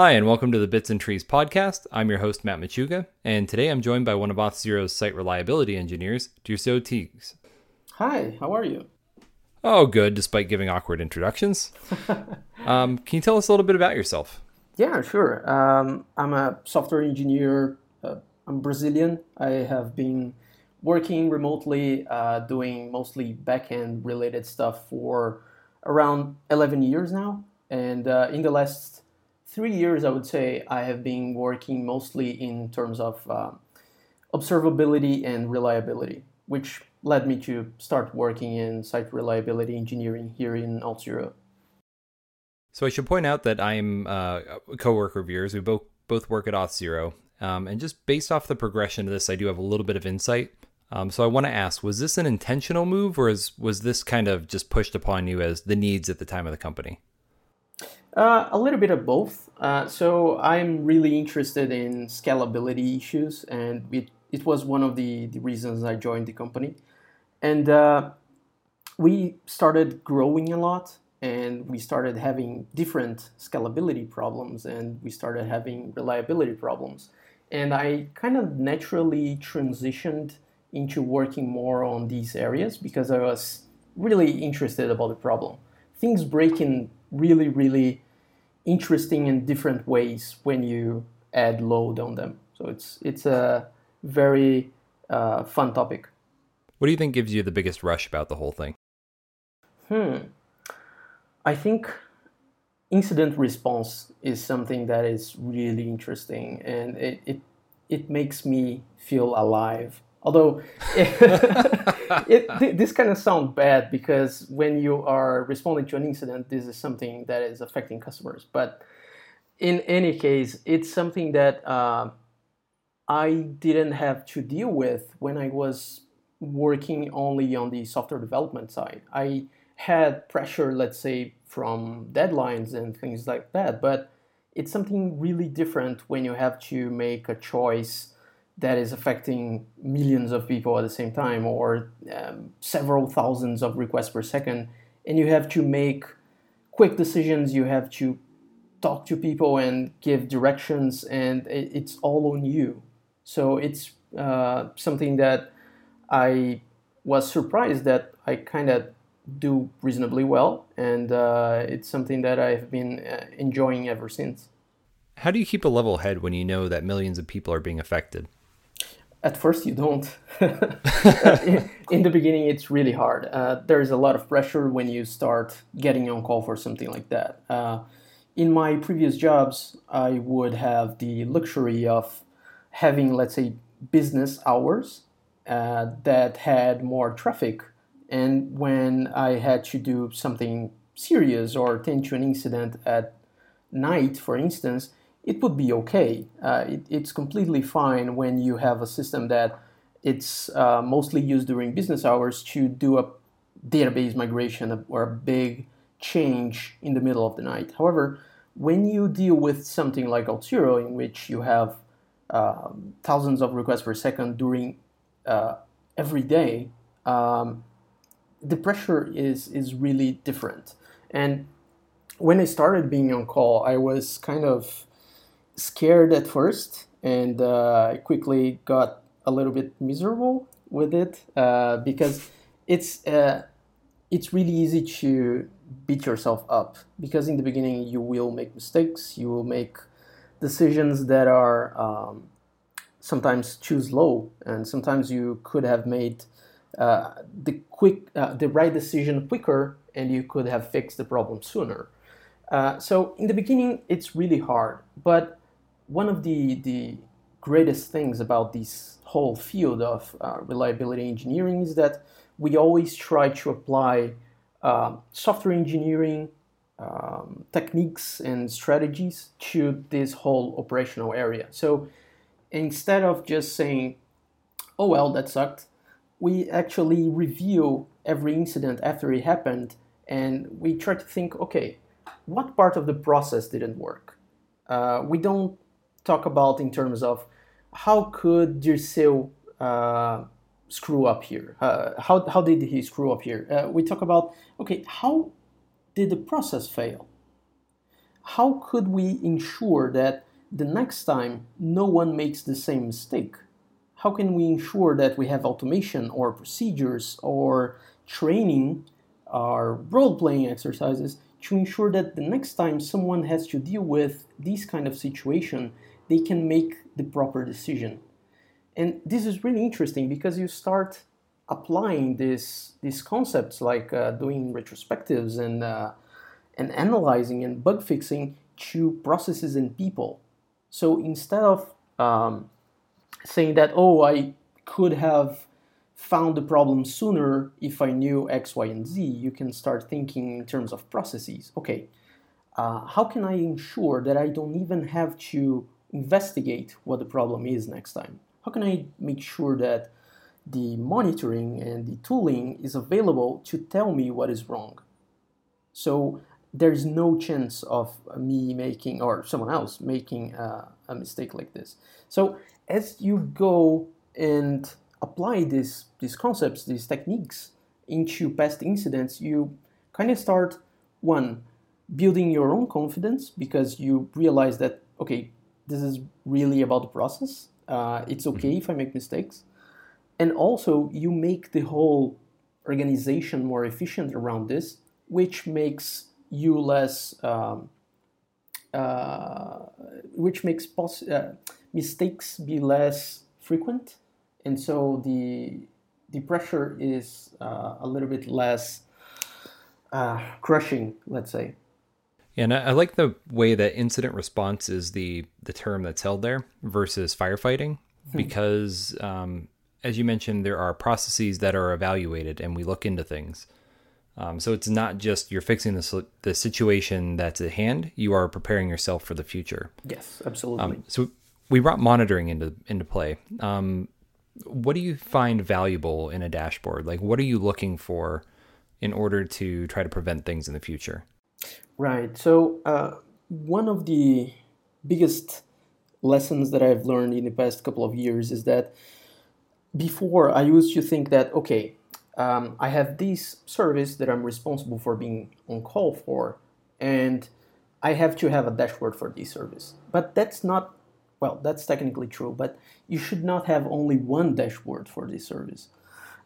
Hi, and welcome to the Bits and Trees podcast. I'm your host, Matt Machuga, and today I'm joined by one of Auth0's site reliability engineers, Dirceu Tiegs. Hi, how are you? Oh, good, despite giving awkward introductions. um, can you tell us a little bit about yourself? Yeah, sure. Um, I'm a software engineer. Uh, I'm Brazilian. I have been working remotely, uh, doing mostly backend related stuff for around 11 years now. And uh, in the last three years, I would say I have been working mostly in terms of uh, observability and reliability, which led me to start working in site reliability engineering here in Auth0. So I should point out that I'm uh, a coworker of yours. We both both work at Auth0, um, and just based off the progression of this, I do have a little bit of insight. Um, so I want to ask: Was this an intentional move, or is, was this kind of just pushed upon you as the needs at the time of the company? Uh, a little bit of both. Uh, so I'm really interested in scalability issues, and it, it was one of the, the reasons I joined the company. And uh, we started growing a lot, and we started having different scalability problems, and we started having reliability problems. And I kind of naturally transitioned into working more on these areas because I was really interested about the problem. Things break in really, really interesting and different ways when you add load on them. So it's it's a very uh, fun topic. What do you think gives you the biggest rush about the whole thing? Hmm. I think incident response is something that is really interesting and it, it, it makes me feel alive Although it, it, this kind of sounds bad because when you are responding to an incident, this is something that is affecting customers. But in any case, it's something that uh, I didn't have to deal with when I was working only on the software development side. I had pressure, let's say, from deadlines and things like that, but it's something really different when you have to make a choice that is affecting millions of people at the same time or um, several thousands of requests per second. And you have to make quick decisions. You have to talk to people and give directions and it's all on you. So it's uh, something that i was surprised that i kind of do reasonably well and uh, it's something that i've been uh, enjoying ever since. How do you keep a level head when you know that millions of people are being affected at first you don't. in the beginning, it's really hard. Uh, there's a lot of pressure when you start getting on call for something like that. Uh, in my previous jobs, I would have the luxury of having, let's say, business hours uh, that had more traffic. And when I had to do something serious or attend to an incident at night, for instance, it would be okay. Uh, it, it's completely fine when you have a system that it's uh, mostly used during business hours to do a database migration or a big change in the middle of the night. However, when you deal with something like Auth0, in which you have uh, thousands of requests per second during uh, every day, um, the pressure is is really different. And when I started being on call, I was kind of scared at first and uh, quickly got a little bit miserable with it uh, because it's uh, it's really easy to beat yourself up because in the beginning you will make mistakes you will make decisions that are um, sometimes too slow and sometimes you could have made uh, the quick uh, the right decision quicker and you could have fixed the problem sooner. Uh, so in the beginning it's really hard but one of the, the greatest things about this whole field of uh, reliability engineering is that we always try to apply uh, software engineering um, techniques and strategies to this whole operational area. So instead of just saying, oh, well, that sucked, we actually review every incident after it happened and we try to think, okay, what part of the process didn't work? Uh, we don't talk about in terms of how could Dirceu uh, screw up here? Uh, how, how did he screw up here? Uh, we talk about, okay, how did the process fail? how could we ensure that the next time no one makes the same mistake? How can we ensure that we have automation or procedures or training or role playing exercises to ensure that the next time someone has to deal with this kind of situation, they can make the proper decision? And this is really interesting because you start applying this, these concepts like uh, doing retrospectives and, uh, and analyzing and bug fixing to processes and people. So instead of um, saying that, oh, I could have found the problem sooner if I knew X, Y, and Z, you can start thinking in terms of processes. Okay, uh, how can I ensure that I don't even have to investigate what the problem is next time? How can I make sure that the monitoring and the tooling is available to tell me what is wrong? So there's no chance of me making or someone else making a, a mistake like this. So as you go and apply these these concepts, these techniques into past incidents, you kind of start one building your own confidence because you realize that okay, this is really about the process. Uh, it's okay if I make mistakes, and also you make the whole organization more efficient around this, which makes you less, um, uh, which makes uh, mistakes be less frequent, and so the the pressure is uh, a little bit less uh, crushing, let's say. And I, like the way that incident response is the the term that's held there versus firefighting, hmm. because um, as you mentioned, there are processes that are evaluated, and we look into things. Um, so it's not just you're fixing the, the situation that's at hand, you are preparing yourself for the future. Yes, absolutely. Um, so we brought monitoring into into play. Um, what do you find valuable in a dashboard? Like, what are you looking for in order to try to prevent things in the future? Right. So uh, one of the biggest lessons that I've learned in the past couple of years is that before I used to think that okay, um, I have this service that I'm responsible for being on call for, and I have to have a dashboard for this service. But that's not, well, that's technically true, but you should not have only one dashboard for this service.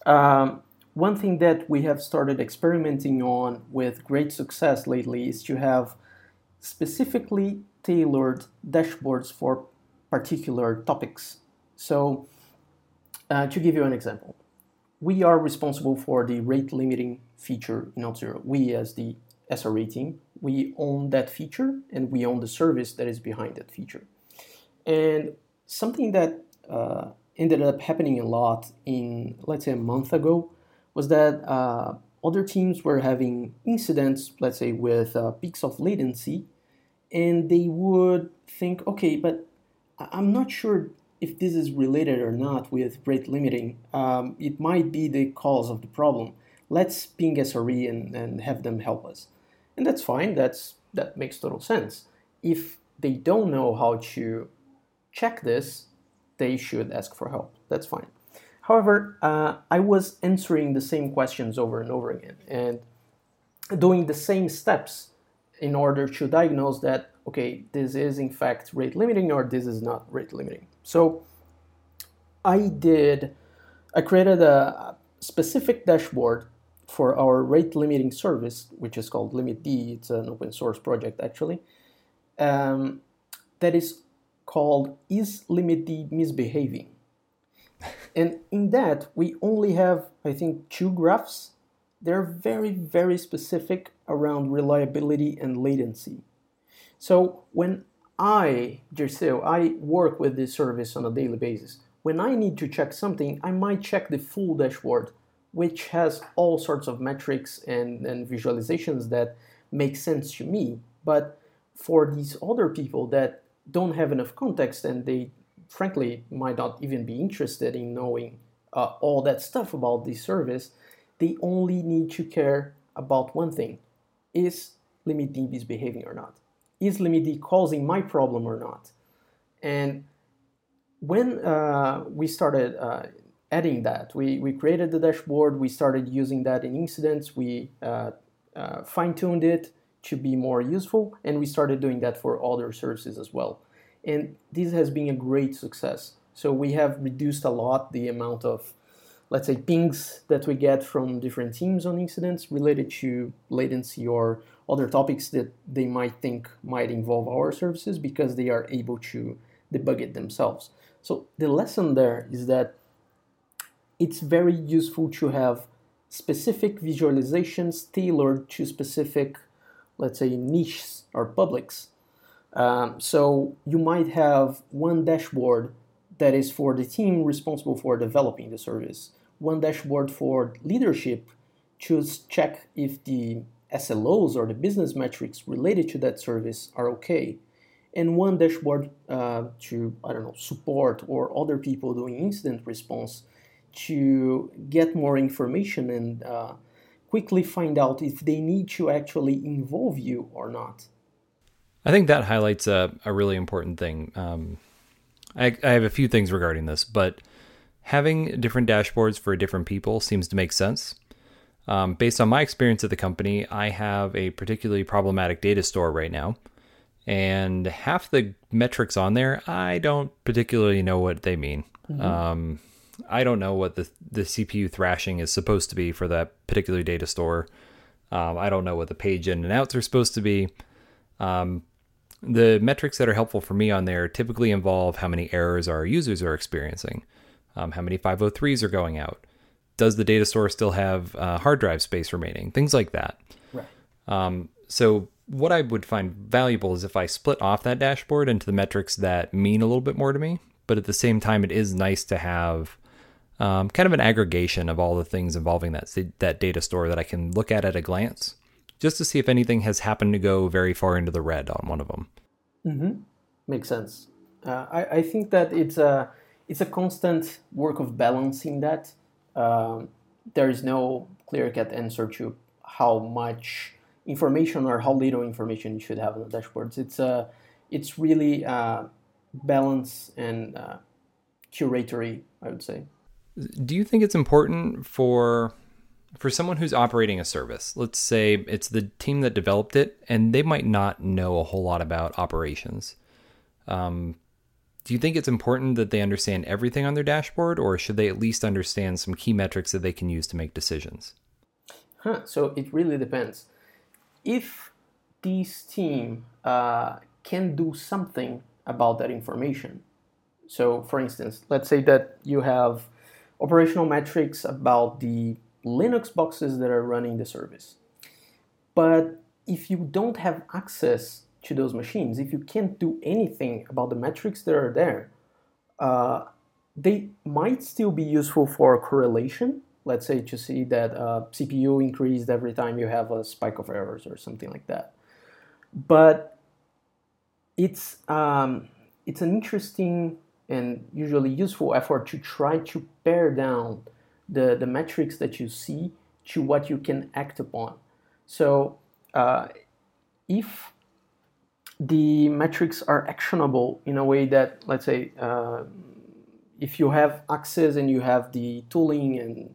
Um, one thing that we have started experimenting on with great success lately is to have specifically tailored dashboards for particular topics. So, uh, to give you an example, we are responsible for the rate limiting feature in Auth0. We, as the SRE team, we own that feature and we own the service that is behind that feature. And something that uh, ended up happening a lot in, let's say, a month ago was that uh, other teams were having incidents, let's say, with uh, peaks of latency, and they would think, okay, but I'm not sure if this is related or not with rate limiting, um, it might be the cause of the problem. Let's ping SRE and, and have them help us. And that's fine, that's, that makes total sense. If they don't know how to check this, they should ask for help. That's fine. However, uh, I was answering the same questions over and over again and doing the same steps in order to diagnose that, okay, this is in fact rate limiting or this is not rate limiting. So I did, I created a specific dashboard for our rate limiting service, which is called LimitD. It's an open source project actually. Um, that is called Is LimitD Misbehaving? And in that, we only have, I think, two graphs. They're very, very specific around reliability and latency. So when I, Dirceu, I work with this service on a daily basis. When I need to check something, I might check the full dashboard, which has all sorts of metrics and, and visualizations that make sense to me. But for these other people that don't have enough context and they frankly might not even be interested in knowing uh, all that stuff about this service, they only need to care about one thing is LimitD misbehaving or not? is LimitD causing my problem or not? And when uh, we started uh, adding that, we, we created the dashboard, we started using that in incidents, we uh, uh fine tuned it to be more useful, and we started doing that for other services as well. And this has been a great success. So we have reduced a lot the amount of, let's say, pings that we get from different teams on incidents related to latency or other topics that they might think might involve our services because they are able to debug it themselves. So the lesson there is that it's very useful to have specific visualizations tailored to specific, let's say, niches or publics. Um, so you might have one dashboard that is for the team responsible for developing the service, one dashboard for leadership to check if the SLOs or the business metrics related to that service are okay, and one dashboard uh, to, I don't know, support or other people doing incident response to get more information and uh, quickly find out if they need to actually involve you or not. I think that highlights a, a really important thing. Um, I, I have a few things regarding this, but having different dashboards for different people seems to make sense. Um, based on my experience at the company, I have a particularly problematic data store right now, and half the metrics on there, I don't particularly know what they mean. Mm-hmm. Um, I don't know what the the CPU thrashing is supposed to be for that particular data store. Um, I don't know what the page in and outs are supposed to be. Um, the metrics that are helpful for me on there typically involve how many errors our users are experiencing, um, how many 503s are going out, does the data store still have uh, hard drive space remaining, things like that. Right. Um, so what I would find valuable is if I split off that dashboard into the metrics that mean a little bit more to me, but at the same time, it is nice to have um, kind of an aggregation of all the things involving that that data store that I can look at at a glance, just to see if anything has happened to go very far into the red on one of them. Mm-hmm. Makes sense. Uh, I, I think that it's a it's a constant work of balancing that. Um, there is no clear cut answer to how much information or how little information you should have on the dashboards. It's a uh, it's really uh, balance and uh, curatory, I would say. Do you think it's important for for someone who's operating a service? Let's say it's the team that developed it, and they might not know a whole lot about operations. Um, do you think it's important that they understand everything on their dashboard, or should they at least understand some key metrics that they can use to make decisions? Huh, so it really depends. If this team uh, can do something about that information, so for instance, let's say that you have operational metrics about the Linux boxes that are running the service. But if you don't have access to those machines, if you can't do anything about the metrics that are there, uh, they might still be useful for correlation. Let's say to see that uh, CPU increased every time you have a spike of errors or something like that. But it's um, it's an interesting and usually useful effort to try to pare down the, the metrics that you see to what you can act upon. So uh, if the metrics are actionable in a way that, let's say, uh, if you have access and you have the tooling and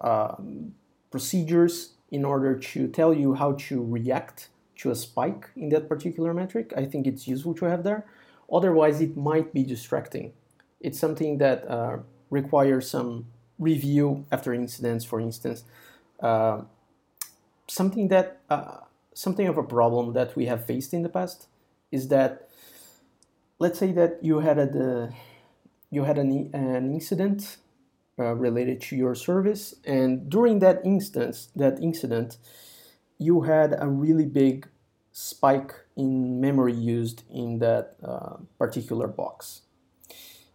um, procedures in order to tell you how to react to a spike in that particular metric, I think it's useful to have there. Otherwise, it might be distracting. It's something that uh, requires some review after incidents, for instance. Uh, something that uh, something of a problem that we have faced in the past is that let's say that you had a you had an, an incident uh, related to your service and during that instance that incident you had a really big spike in memory used in that uh, particular box.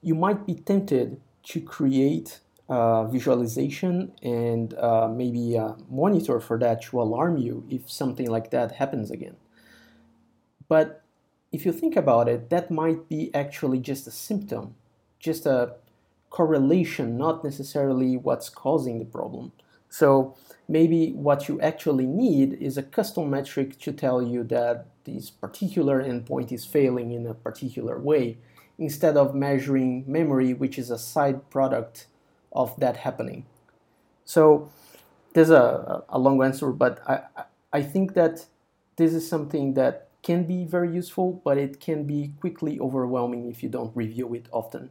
You might be tempted to create a visualization and uh, maybe a monitor for that to alarm you if something like that happens again. But if you think about it, that might be actually just a symptom, just a correlation, not necessarily what's causing the problem. So maybe what you actually need is a custom metric to tell you that this particular endpoint is failing in a particular way instead of measuring memory, which is a side product of that happening. So there's a, a long answer, but I, I think that this is something that can be very useful, but it can be quickly overwhelming if you don't review it often.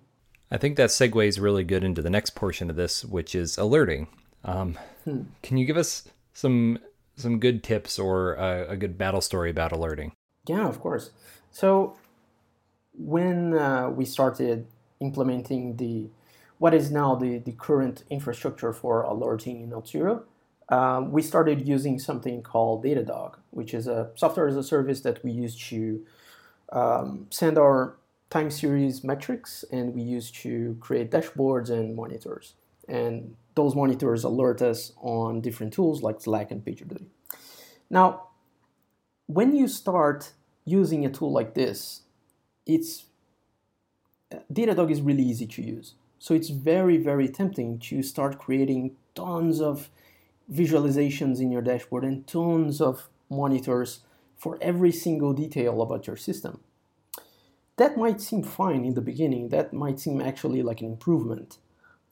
I think that segues really good into the next portion of this, which is alerting. Um, hmm. Can you give us some some good tips or a, a, good battle story about alerting? Yeah, of course. So when uh, we started implementing the what is now the, the current infrastructure for alerting in Auth0, um, we started using something called Datadog, which is a software as a service that we use to um, send our time series metrics and we use to create dashboards and monitors. And those monitors alert us on different tools like Slack and PagerDuty. Now, when you start using a tool like this, it's Datadog is really easy to use. So it's very, very tempting to start creating tons of visualizations in your dashboard and tons of monitors for every single detail about your system. That might seem fine in the beginning, that might seem actually like an improvement.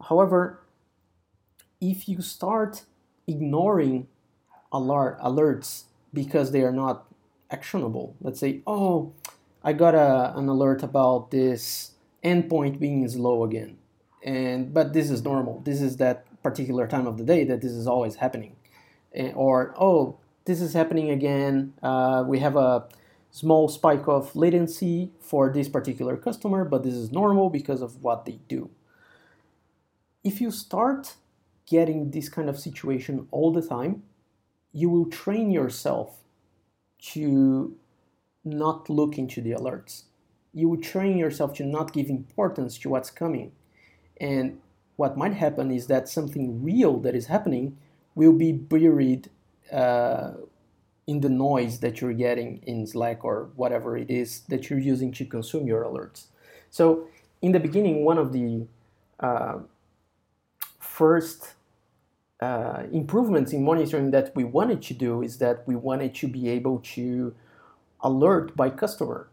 However, if you start ignoring alert, alerts because they are not actionable, let's say, oh, I got a, an alert about this endpoint being slow again, and but this is normal. This is that particular time of the day that this is always happening. Eh, or, oh, this is happening again. Uh, we have a small spike of latency for this particular customer, but this is normal because of what they do. If you start getting this kind of situation all the time, you will train yourself to not look into the alerts. You will train yourself to not give importance to what's coming. And what might happen is that something real that is happening will be buried uh, in the noise that you're getting in Slack or whatever it is that you're using to consume your alerts. So, in the beginning, one of the uh, first uh, improvements in monitoring that we wanted to do is that we wanted to be able to alert by customer.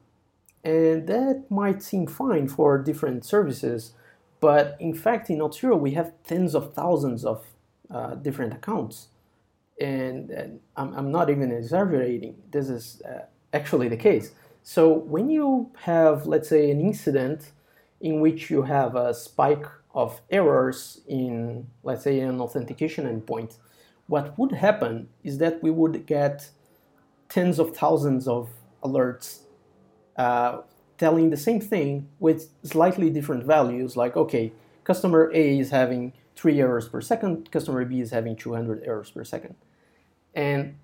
And that might seem fine for different services but in fact, in Auth0, we have tens of thousands of uh, different accounts. And, and I'm, I'm, not even exaggerating. This is uh, actually the case. So when you have, let's say, an incident in which you have a spike of errors in, let's say, an authentication endpoint, what would happen is that we would get tens of thousands of alerts uh, telling the same thing with slightly different values like okay customer a is having 3 errors per second customer b is having 200 errors per second. And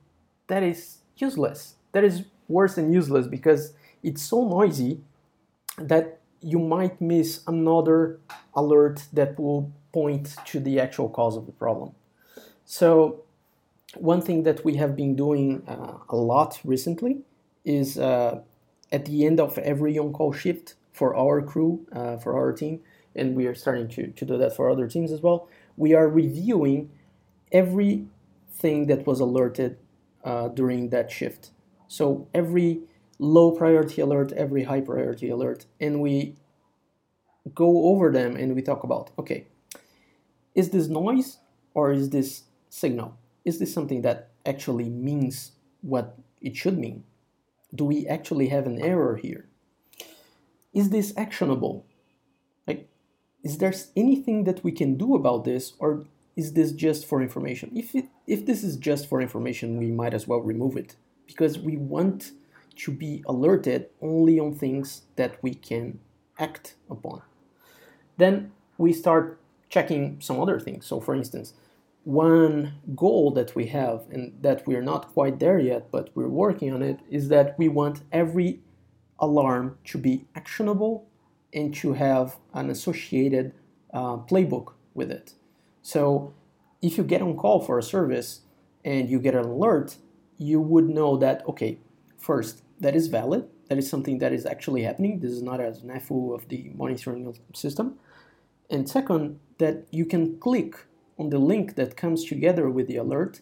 that is useless. That is worse than useless because it's so noisy that you might miss another alert that will point to the actual cause of the problem. So one thing that we have been doing uh, a lot recently is uh, at the end of every on-call shift for our crew, uh, for our team, and we are starting to, to do that for other teams as well, we are reviewing everything that was alerted uh, during that shift. So every low priority alert, every high priority alert, and we go over them and we talk about, okay, is this noise or is this signal? Is this something that actually means what it should mean? Do we actually have an error here? Is this actionable? Like, is there anything that we can do about this, or is this just for information? If it, if this is just for information, we might as well remove it because we want to be alerted only on things that we can act upon. Then we start checking some other things. So, for instance, one goal that we have and that we're not quite there yet but we're working on it is that we want every alarm to be actionable and to have an associated uh, playbook with it. So if you get on call for a service and you get an alert you would know that okay first that is valid. That is something that is actually happening. This is not a snafu of the monitoring system. And second that you can click on the link that comes together with the alert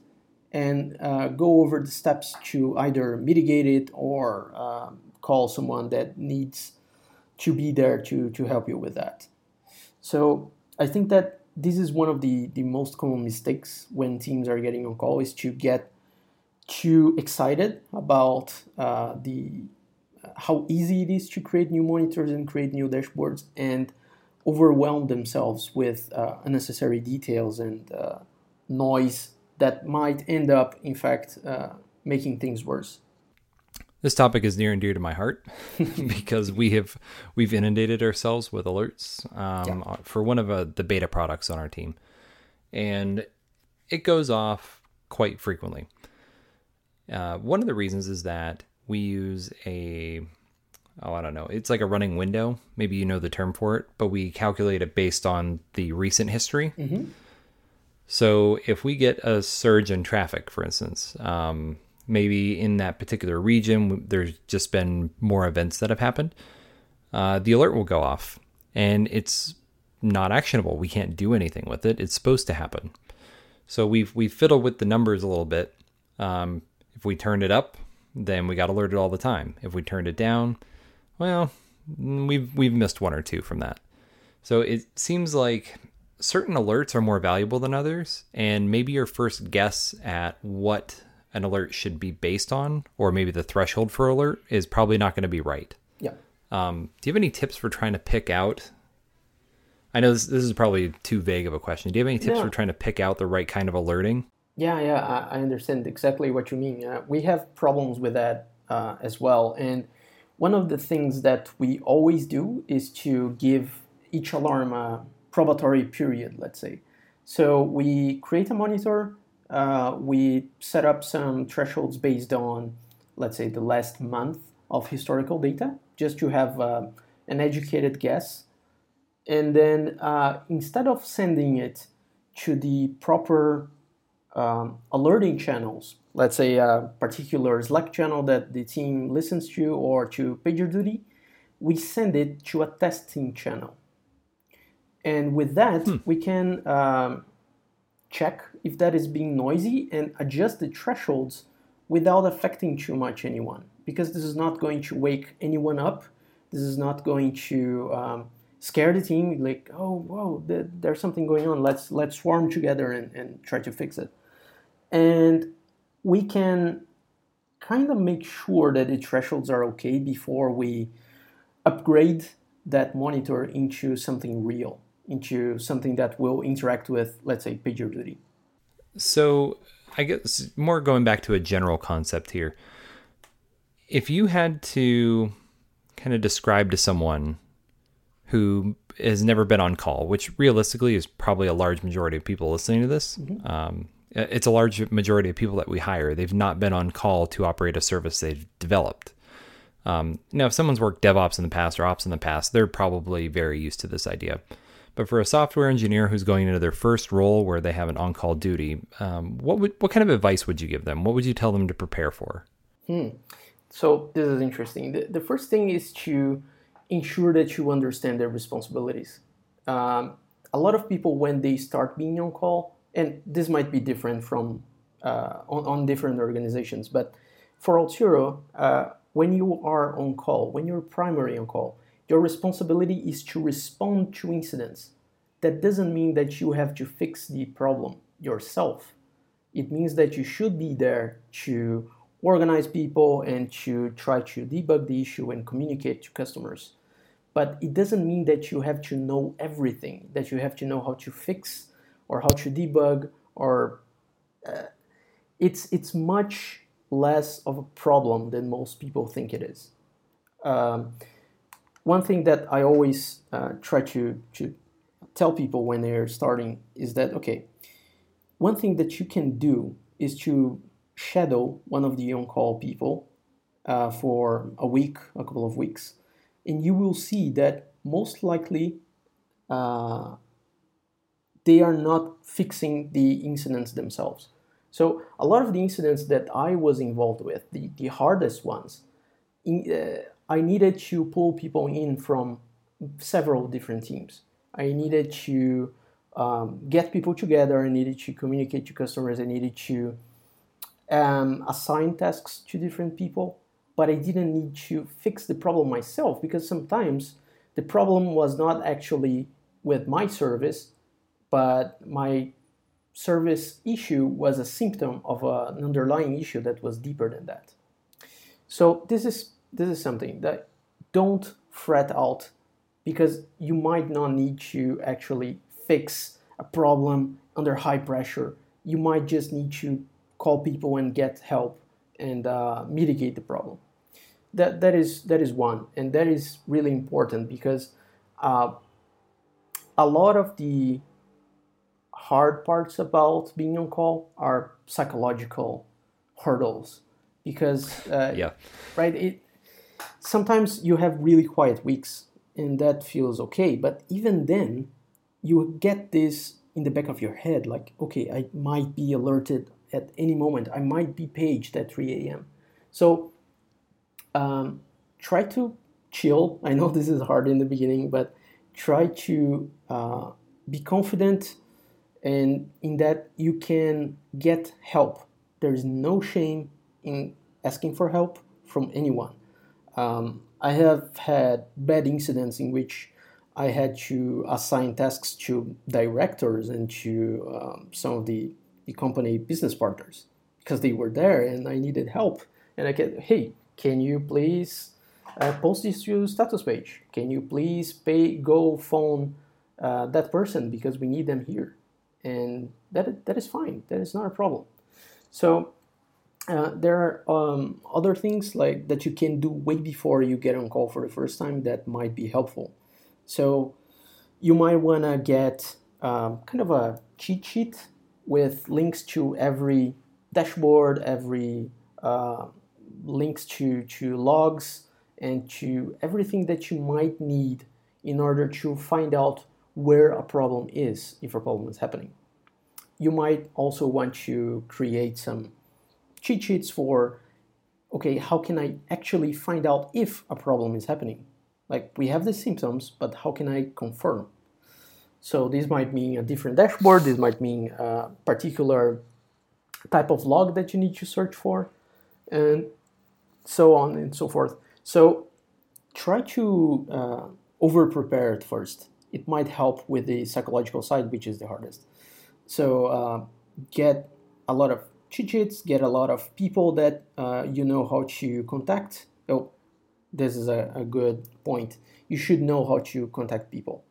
and uh, go over the steps to either mitigate it or uh, call someone that needs to be there to, to help you with that. So I think that this is one of the, the most common mistakes when teams are getting on call is to get too excited about uh, the how easy it is to create new monitors and create new dashboards and overwhelm themselves with uh, unnecessary details and uh, noise that might end up, in fact, uh, making things worse. This topic is near and dear to my heart because we have we've inundated ourselves with alerts um, yeah. for one of uh, the beta products on our team, and it goes off quite frequently. Uh, one of the reasons is that we use a oh I don't know it's like a running window maybe you know the term for it but we calculate it based on the recent history. Mm-hmm. So if we get a surge in traffic, for instance, um, maybe in that particular region, there's just been more events that have happened, uh, the alert will go off and it's not actionable. We can't do anything with it. It's supposed to happen. So we've we fiddled with the numbers a little bit. Um, if we turned it up, then we got alerted all the time. If we turned it down, well, we've we've missed one or two from that. So it seems like certain alerts are more valuable than others, and maybe your first guess at what an alert should be based on, or maybe the threshold for alert, is probably not going to be right. Yeah. Um, do you have any tips for trying to pick out? I know this, this is probably too vague of a question. Do you have any tips for trying to pick out the right kind of alerting? Yeah, yeah, I, I understand exactly what you mean. Uh, we have problems with that uh, as well. And one of the things that we always do is to give each alarm a probatory period, let's say. So we create a monitor, uh, we set up some thresholds based on, let's say, the last month of historical data, just to have uh, an educated guess. And then uh, instead of sending it to the proper um, alerting channels, let's say a particular Slack channel that the team listens to or to PagerDuty, we send it to a testing channel. And with that, hmm. we can um, check if that is being noisy and adjust the thresholds without affecting too much anyone. Because this is not going to wake anyone up. This is not going to um, scare the team. Like, oh, whoa, there's something going on. Let's let's swarm together and, and try to fix it. And we can kind of make sure that the thresholds are okay before we upgrade that monitor into something real into something that will interact with, let's say, PagerDuty. So, I guess more going back to a general concept here. If you had to kind of describe to someone who has never been on call, which realistically is probably a large majority of people listening to this, mm-hmm. um, it's a large majority of people that we hire. They've not been on call to operate a service they've developed. Um, now, if someone's worked DevOps in the past or Ops in the past, they're probably very used to this idea. But for a software engineer who's going into their first role where they have an on-call duty, um, what would what kind of advice would you give them? What would you tell them to prepare for? Hmm. So this is interesting. The, the first thing is to ensure that you understand their responsibilities. Um, a lot of people, when they start being on call, and this might be different from uh, on, on, different organizations, but for Auth0, uh, when you are on call, when you're primary on call, your responsibility is to respond to incidents. That doesn't mean that you have to fix the problem yourself. It means that you should be there to organize people and to try to debug the issue and communicate to customers. But it doesn't mean that you have to know everything, that you have to know how to fix or how to debug or uh, it's it's much less of a problem than most people think it is. Um, one thing that I always uh, try to, to tell people when they're starting is that, okay, one thing that you can do is to shadow one of the on call people uh, for a week, a couple of weeks, and you will see that most likely uh, they are not fixing the incidents themselves. So, a lot of the incidents that I was involved with, the, the hardest ones, in, uh, I needed to pull people in from several different teams. I needed to um, get people together. I needed to communicate to customers. I needed to um, assign tasks to different people. But I didn't need to fix the problem myself because sometimes the problem was not actually with my service, but my service issue was a symptom of an underlying issue that was deeper than that. So this is this is something that don't fret out because you might not need to actually fix a problem under high pressure. You might just need to call people and get help and uh, mitigate the problem. That that is that is one, and that is really important because uh, a lot of the hard parts about being on call are psychological hurdles because uh, yeah. right it sometimes you have really quiet weeks and that feels okay but even then you get this in the back of your head like okay i might be alerted at any moment. I might be paged at 3 a.m so um, try to chill. I know this is hard in the beginning but try to uh, be confident and in that you can get help there is no shame in asking for help from anyone um, I have had bad incidents in which I had to assign tasks to directors and to um, some of the, the company business partners because they were there and I needed help. And I get, hey, can you please uh, post this to status page? Can you please pay go phone uh, that person because we need them here? And that that is fine. That is not a problem. So uh, there are um, other things like that you can do way before you get on call for the first time that might be helpful. So you might want to get um, kind of a cheat sheet with links to every dashboard, every uh, links to, to logs, and to everything that you might need in order to find out where a problem is if a problem is happening. You might also want to create some cheat sheets for okay, how can I actually find out if a problem is happening? Like we have the symptoms, but how can I confirm? So this might mean a different dashboard, this might mean a particular type of log that you need to search for, and so on and so forth. So try to uh, over prepare at first. It might help with the psychological side, which is the hardest. So uh, get a lot of cheat sheets, get a lot of people that uh, you know how to contact. Oh, this is a, a good point. You should know how to contact people.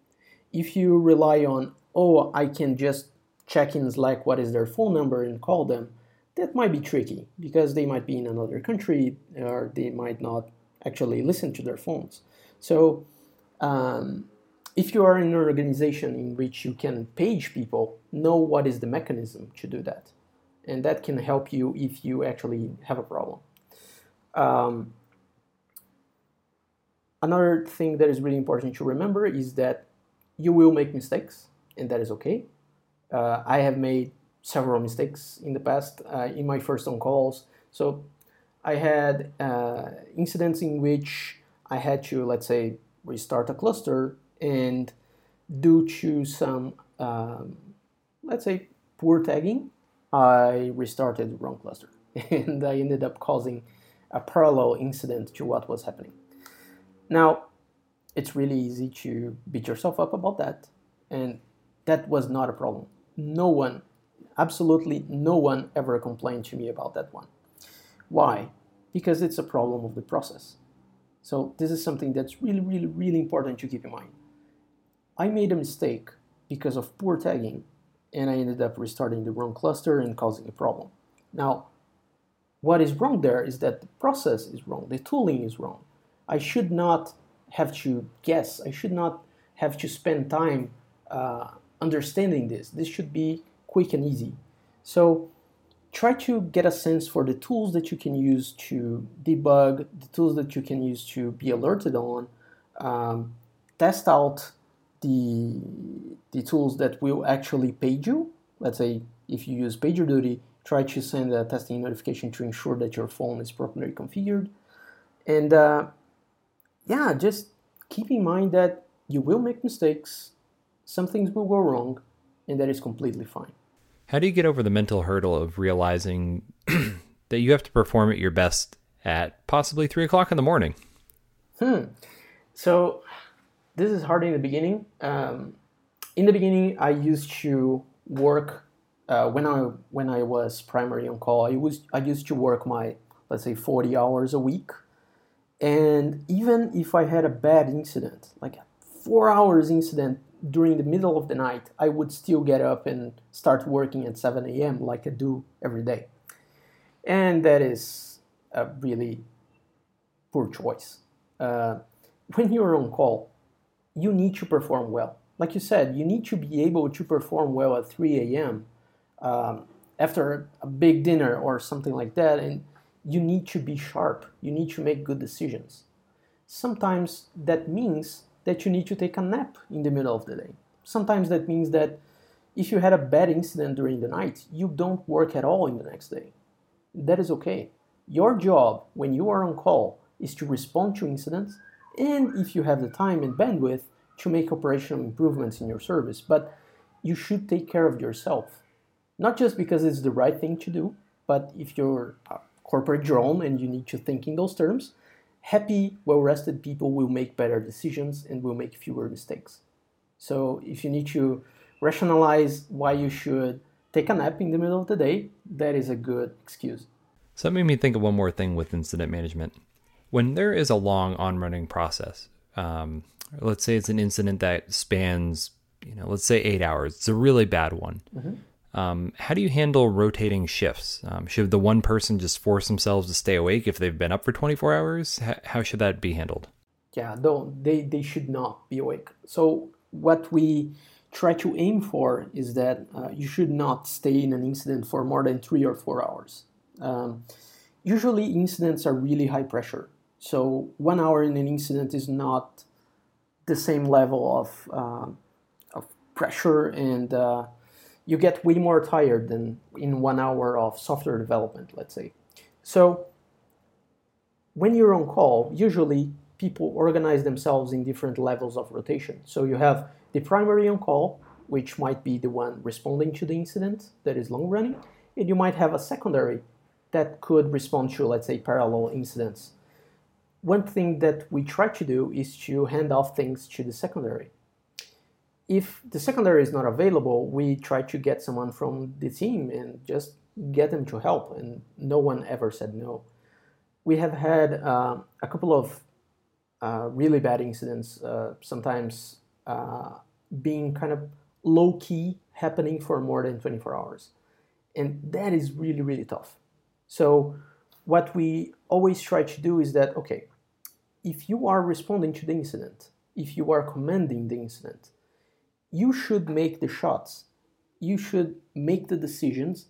If you rely on, oh, I can just check in Slack what is their phone number and call them, that might be tricky because they might be in another country or they might not actually listen to their phones. So, um, if you are in an organization in which you can page people, know what is the mechanism to do that and that can help you if you actually have a problem. Um, another thing that is really important to remember is that you will make mistakes, and that is okay. Uh, I have made several mistakes in the past uh, in my first on calls. So I had uh, incidents in which I had to, let's say, restart a cluster, and due to some, um, let's say, poor tagging, I restarted the wrong cluster and I ended up causing a parallel incident to what was happening. Now, it's really easy to beat yourself up about that, and that was not a problem. No one, absolutely no one ever complained to me about that one. Why? Because it's a problem of the process. So, this is something that's really, really, really important to keep in mind. I made a mistake because of poor tagging and I ended up restarting the wrong cluster and causing a problem. Now, what is wrong there is that the process is wrong, the tooling is wrong. I should not have to guess, I should not have to spend time uh, understanding this. This should be quick and easy. So, try to get a sense for the tools that you can use to debug, the tools that you can use to be alerted on, um, test out the, the tools that will actually page you. Let's say if you use PagerDuty, try to send a testing notification to ensure that your phone is properly configured. And uh, yeah, just keep in mind that you will make mistakes, some things will go wrong, and that is completely fine. How do you get over the mental hurdle of realizing that you have to perform at your best at possibly three o'clock in the morning? Hmm. So this is hard in the beginning. Um, in the beginning, I used to work uh, when I when I was primary on call, I was I used to work my let's say 40 hours a week, and even if I had a bad incident, like a four hours incident during the middle of the night, I would still get up and start working at 7 a.m. like I do every day, and that is a really poor choice. Uh, when you're on call, you need to perform well. Like you said, you need to be able to perform well at 3 a.m. Um, after a big dinner or something like that, and you need to be sharp. You need to make good decisions. Sometimes that means that you need to take a nap in the middle of the day. Sometimes that means that if you had a bad incident during the night, you don't work at all in the next day. That is okay. Your job when you are on call is to respond to incidents and if you have the time and bandwidth to make operational improvements in your service. But you should take care of yourself. Not just because it's the right thing to do, but if you're a corporate drone and you need to think in those terms, happy, well rested people will make better decisions and will make fewer mistakes. So if you need to rationalize why you should take a nap in the middle of the day, that is a good excuse. So that made me think of one more thing with incident management. When there is a long on running process, um, let's say it's an incident that spans, you know, let's say eight hours, it's a really bad one. Mm-hmm. Um, how do you handle rotating shifts? Um, should the one person just force themselves to stay awake if they've been up for 24 hours? H- how should that be handled? Yeah, though they, they should not be awake. So, what we try to aim for is that uh, you should not stay in an incident for more than three or four hours. Um, usually, incidents are really high pressure. So, one hour in an incident is not the same level of, uh, of pressure and uh, you get way more tired than in one hour of software development, let's say. So when you're on call, usually people organize themselves in different levels of rotation. So you have the primary on call, which might be the one responding to the incident that is long running, and you might have a secondary that could respond to, let's say, parallel incidents. One thing that we try to do is to hand off things to the secondary if the secondary is not available, we try to get someone from the team and just get them to help, and no one ever said no. We have had uh, a couple of uh, really bad incidents, uh, sometimes uh, being kind of low key happening for more than 24 hours. And that is really, really tough. So, what we always try to do is that, okay, if you are responding to the incident, if you are commanding the incident, you should make the shots. You should make the decisions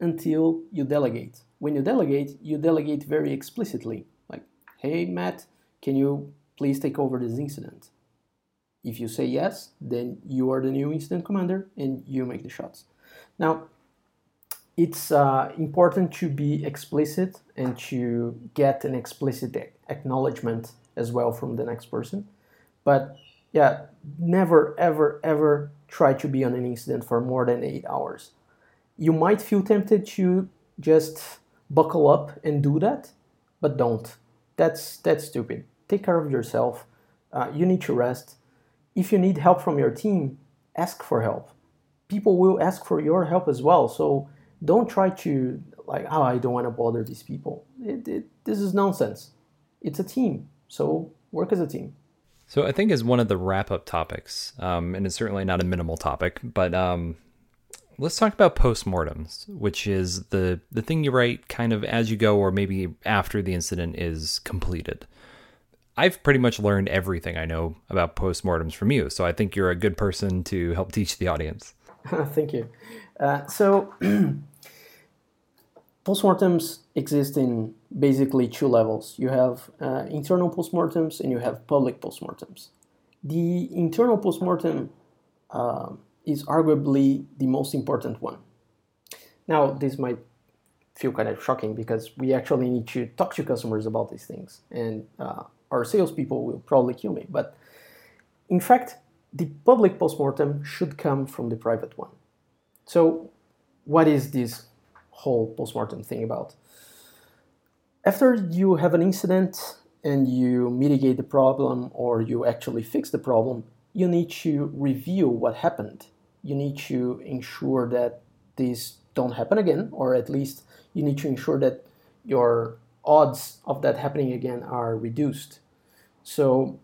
until you delegate. When you delegate, you delegate very explicitly, like, hey, Matt, can you please take over this incident? If you say yes, then you are the new incident commander and you make the shots. Now, it's uh, important to be explicit and to get an explicit acknowledgement as well from the next person. But yeah, never, ever, ever try to be on an incident for more than eight hours. You might feel tempted to just buckle up and do that, but don't. That's that's stupid. Take care of yourself. Uh, you need to rest. If you need help from your team, ask for help. People will ask for your help as well. So don't try to like, oh, I don't want to bother these people. It, it, this is nonsense. It's a team, so work as a team. So I think as one of the wrap up topics, um, and it's certainly not a minimal topic, but um, let's talk about postmortems, which is the the thing you write kind of as you go, or maybe after the incident is completed. I've pretty much learned everything I know about postmortems from you, so I think you're a good person to help teach the audience. Thank you. Uh, so postmortems exist in basically two levels. You have uh, internal postmortems and you have public postmortems. The internal postmortem uh, is arguably the most important one. Now, this might feel kind of shocking because we actually need to talk to customers about these things, and uh, our salespeople will probably kill me. But in fact, the public postmortem should come from the private one. So, what is this whole postmortem thing about? After you have an incident and you mitigate the problem or you actually fix the problem, you need to review what happened. You need to ensure that these don't happen again, or at least you need to ensure that your odds of that happening again are reduced. So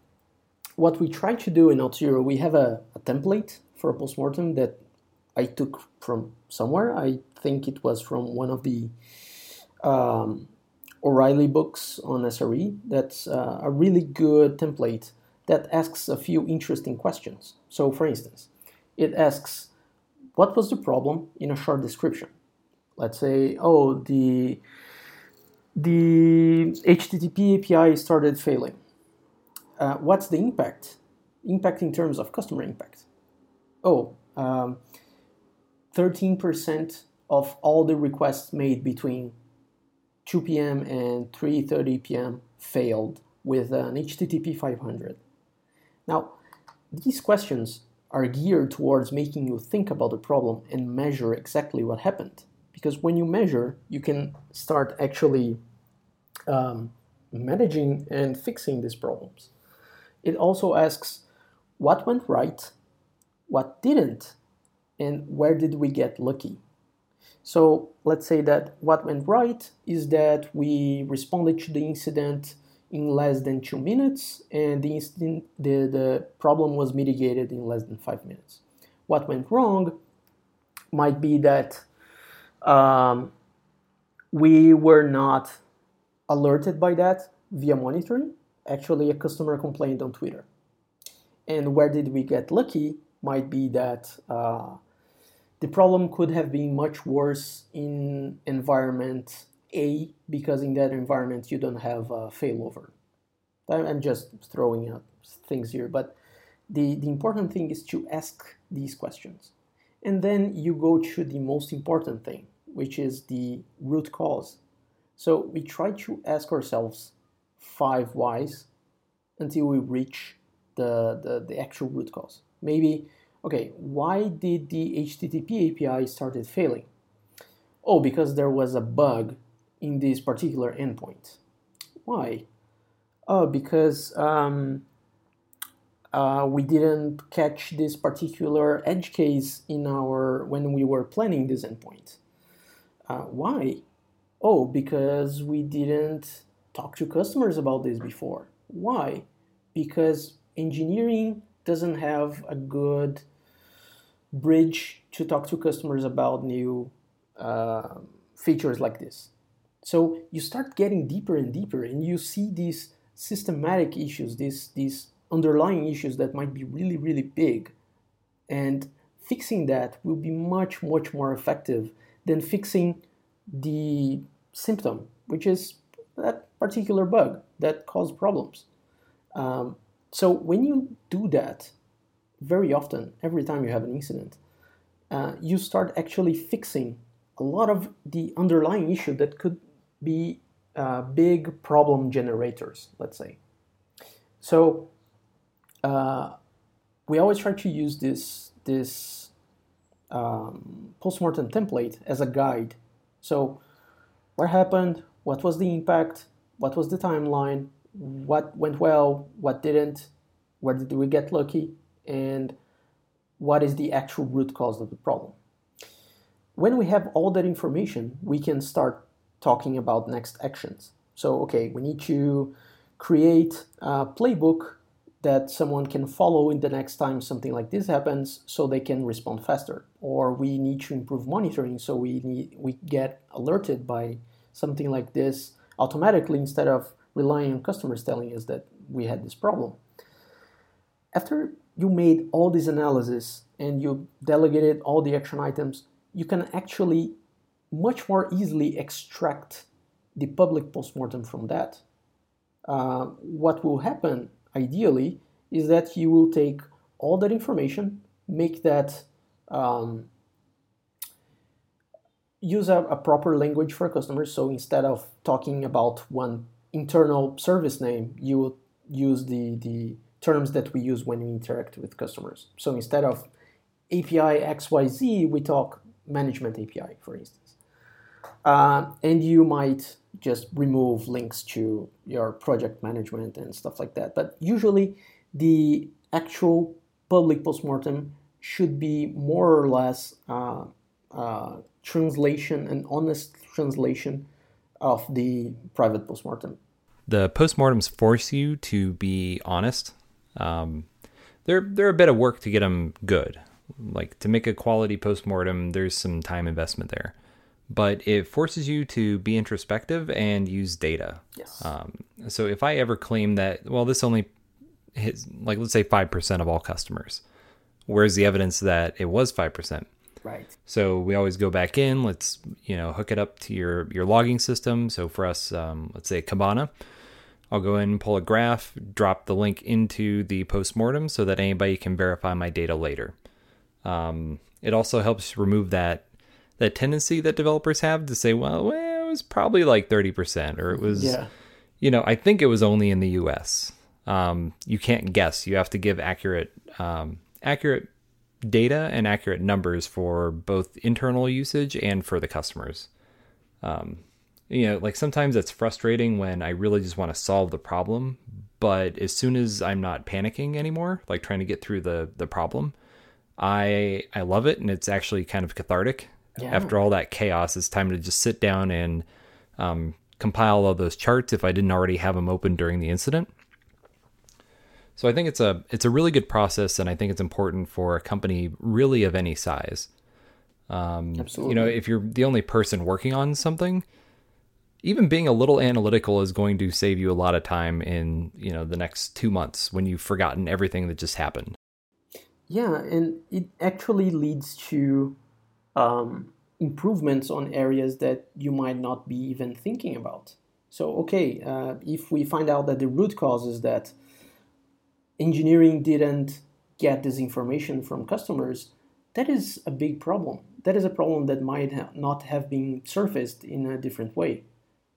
what we try to do in Auth0, we have a, a template for a postmortem that I took from somewhere. I think it was from one of the um, O'Reilly books on SRE. That's uh, a really good template that asks a few interesting questions. So, for instance, it asks, What was the problem in a short description? Let's say, Oh, the, the HTTP API started failing. Uh, what's the impact? Impact in terms of customer impact. Oh, um, 13% of all the requests made between 2 p.m. and 3:30 p.m. failed with an HTTP 500. Now, these questions are geared towards making you think about the problem and measure exactly what happened. Because when you measure, you can start actually um, managing and fixing these problems. It also asks what went right, what didn't, and where did we get lucky? So let's say that what went right is that we responded to the incident in less than two minutes and the, incident, the, the problem was mitigated in less than five minutes. What went wrong might be that um, we were not alerted by that via monitoring. Actually, a customer complained on Twitter. And where did we get lucky might be that uh, the problem could have been much worse in environment A because in that environment you don't have a failover. I'm just throwing out things here, but the, the important thing is to ask these questions. And then you go to the most important thing, which is the root cause. So we try to ask ourselves five whys until we reach the, the, the actual root cause. Maybe okay, why did the HTTP API started failing? Oh, because there was a bug in this particular endpoint. Why? Oh, because um, uh, we didn't catch this particular edge case in our when we were planning this endpoint. Uh, why? Oh, because we didn't talk to customers about this before. Why? Because engineering doesn't have a good bridge to talk to customers about new uh, features like this. So you start getting deeper and deeper, and you see these systematic issues, these these underlying issues that might be really really big, and fixing that will be much much more effective than fixing the symptom, which is that particular bug that caused problems. Um, so when you do that, very often, every time you have an incident, uh, you start actually fixing a lot of the underlying issue that could be uh, big problem generators, let's say. So uh, we always try to use this this um, postmortem template as a guide. So what happened? What was the impact? What was the timeline? What went well? What didn't? Where did we get lucky? and what is the actual root cause of the problem. When we have all that information, we can start talking about next actions. So, okay, we need to create a playbook that someone can follow in the next time something like this happens so they can respond faster or we need to improve monitoring so we need we get alerted by something like this automatically instead of relying on customers telling us that we had this problem after you made all this analysis and you delegated all the action items, you can actually much more easily extract the public postmortem from that. Uh, what will happen ideally is that you will take all that information, make that um, use a, a, proper language for customers. So instead of talking about one internal service name, you will use the the terms that we use when we interact with customers. So instead of API XYZ, we talk management API, for instance. Uh, and you might just remove links to your project management and stuff like that. But usually, the actual public postmortem should be more or less uh, uh, translation, an honest translation of the private postmortem. The postmortems force you to be honest. Um, they're they're a bit of work to get them good. Like to make a quality postmortem, there's some time investment there, but it forces you to be introspective and use data. Yes. Um, so if I ever claim that, well, this only hits like let's say five percent of all customers, where's the evidence that it was five percent? Right. So we always go back in. Let's you know hook it up to your your logging system. So for us, um, let's say Kibana, I'll go in, and pull a graph, drop the link into the postmortem so that anybody can verify my data later. Um, it also helps remove that that tendency that developers have to say, well, well it was probably like thirty percent, or it was, Yeah. you know, I think it was only in the U.S. Um, you can't guess. You have to give accurate um, accurate data and accurate numbers for both internal usage and for the customers. Um, you know, like sometimes it's frustrating when I really just want to solve the problem, but as soon as I'm not panicking anymore, like trying to get through the the problem, I I love it and it's actually kind of cathartic. Yeah. After all that chaos, it's time to just sit down and um, compile all those charts if I didn't already have them open during the incident. So I think it's a it's a really good process, and I think it's important for a company really of any size. Um, Absolutely. You know, if you're the only person working on something, even being a little analytical is going to save you a lot of time in you know the next two months when you've forgotten everything that just happened. Yeah, and it actually leads to um, improvements on areas that you might not be even thinking about. So, okay, uh, if we find out that the root cause is that engineering didn't get this information from customers, that is a big problem. That is a problem that might ha- not have been surfaced in a different way.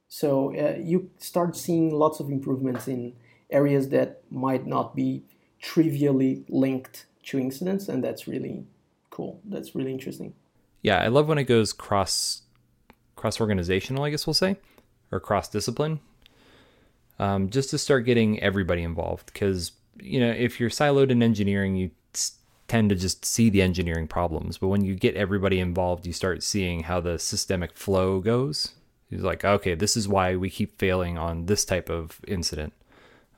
So, uh, you start seeing lots of improvements in areas that might not be trivially linked to incidents, and that's really cool. That's really interesting. Yeah, I love when it goes cross cross organizational, I guess we'll say, or cross discipline. Um, just to start getting everybody involved, because you know if you're siloed in engineering, you tend to just see the engineering problems. But when you get everybody involved, you start seeing how the systemic flow goes. It's like, okay, this is why we keep failing on this type of incident.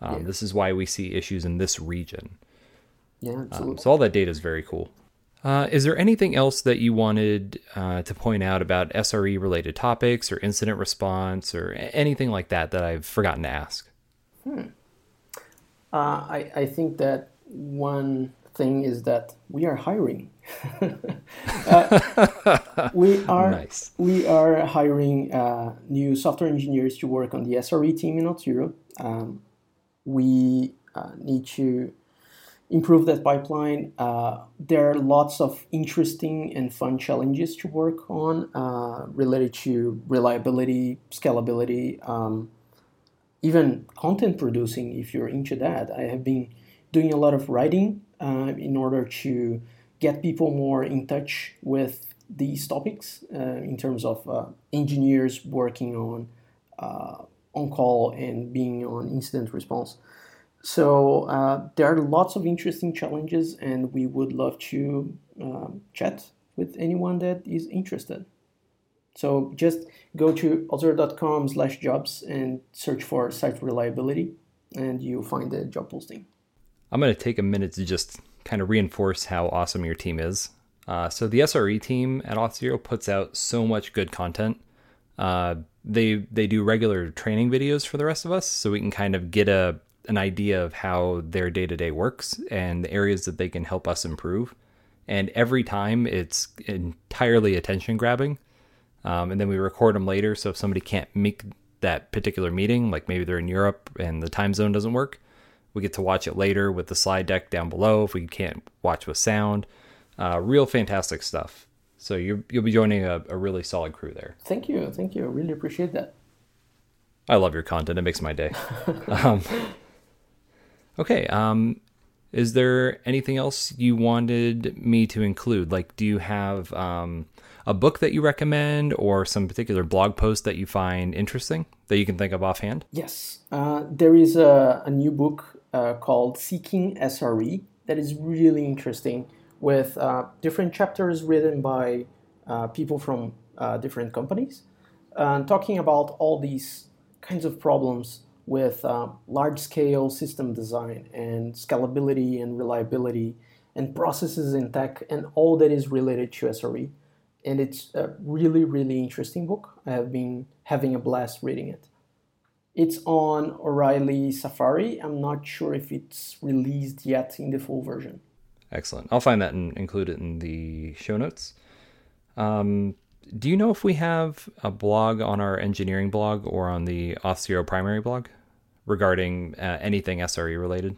Um, Yeah. This is why we see issues in this region. Yeah, Um, absolutely. so all that data is very cool. Uh, is there anything else that you wanted uh, to point out about SRE related topics or incident response or anything like that that I've forgotten to ask? Uh, I, I think that one thing is that we are hiring. Uh, we are Nice. we are hiring uh, new software engineers to work on the SRE team in Auth0. Um, we uh, need to improve that pipeline. Uh, there are lots of interesting and fun challenges to work on uh, related to reliability, scalability, um, even content producing if you're into that. I have been doing a lot of writing uh, in order to get people more in touch with these topics uh, in terms of uh, engineers working on uh, on call and being on incident response. So uh, there are lots of interesting challenges, and we would love to um, chat with anyone that is interested. So just go to auth0.com slash jobs and search for site reliability, and you'll find the job posting. I'm going to take a minute to just kind of reinforce how awesome your team is. Uh, so the SRE team at Auth0 puts out so much good content. Uh, they they do regular training videos for the rest of us, so we can kind of get a an idea of how their day to day works and the areas that they can help us improve. And every time it's entirely attention grabbing. Um, and then we record them later. So if somebody can't make that particular meeting, like maybe they're in Europe and the time zone doesn't work, we get to watch it later with the slide deck down below if we can't watch with sound. Uh, real fantastic stuff. So you you'll be joining a, a really solid crew there. Thank you, thank you. I really appreciate that. I love your content. It makes my day. um, okay. Um, is there anything else you wanted me to include? Like, do you have um, a book that you recommend or some particular blog post that you find interesting that you can think of offhand? Yes, uh, there is a, a new book uh, called Seeking SRE that is really interesting with uh, different chapters written by uh, people from uh, different companies, and talking about all these kinds of problems with uh, large scale system design and scalability and reliability and processes in tech and all that is related to SRE. And it's a really, really interesting book. I have been having a blast reading it. It's on O'Reilly Safari. I'm not sure if it's released yet in the full version. Excellent. I'll find that and include it in the show notes. Um, do you know if we have a blog on our engineering blog or on the Auth0 primary blog regarding uh, anything SRE related?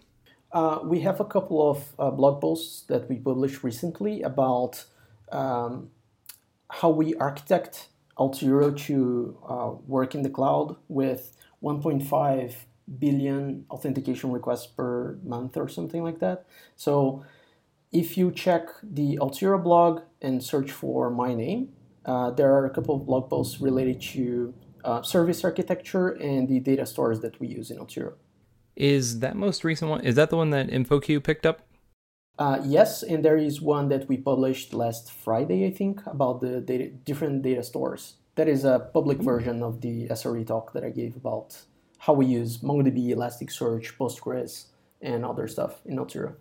Uh, we have a couple of uh, blog posts that we published recently about um, how we architect Auth0 to uh, work in the cloud with 1.5 billion authentication requests per month or something like that. So if you check the Auth0 blog and search for my name, uh, there are a couple of blog posts related to uh, service architecture and the data stores that we use in Auth0. Is that most recent one? Is that the one that InfoQ picked up? Uh, yes, and there is one that we published last Friday, I think, about the data, different data stores. That is a public version of the SRE talk that I gave about how we use MongoDB, Elasticsearch, Postgres, and other stuff in Auth0.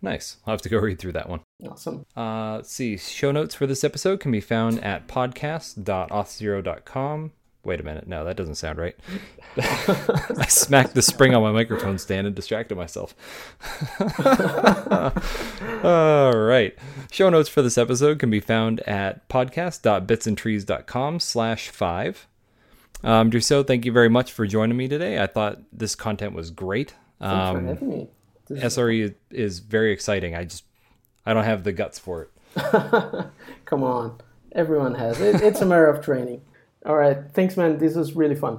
Nice. I'll have to go read through that one. Awesome. Uh, let's see. Show notes for this episode can be found at podcast.auth0.com. Wait a minute. No, that doesn't sound right. I smacked the spring on my microphone stand and distracted myself. All right. Show notes for this episode can be found at podcast.bitsandtrees.com slash five. Um, Dirceu, thank you very much for joining me today. I thought this content was great. Thanks um, for having me. SRE is very exciting. I just I don't have the guts for it. Come on, everyone has it. It's a matter of training. All right, thanks, man. This was really fun.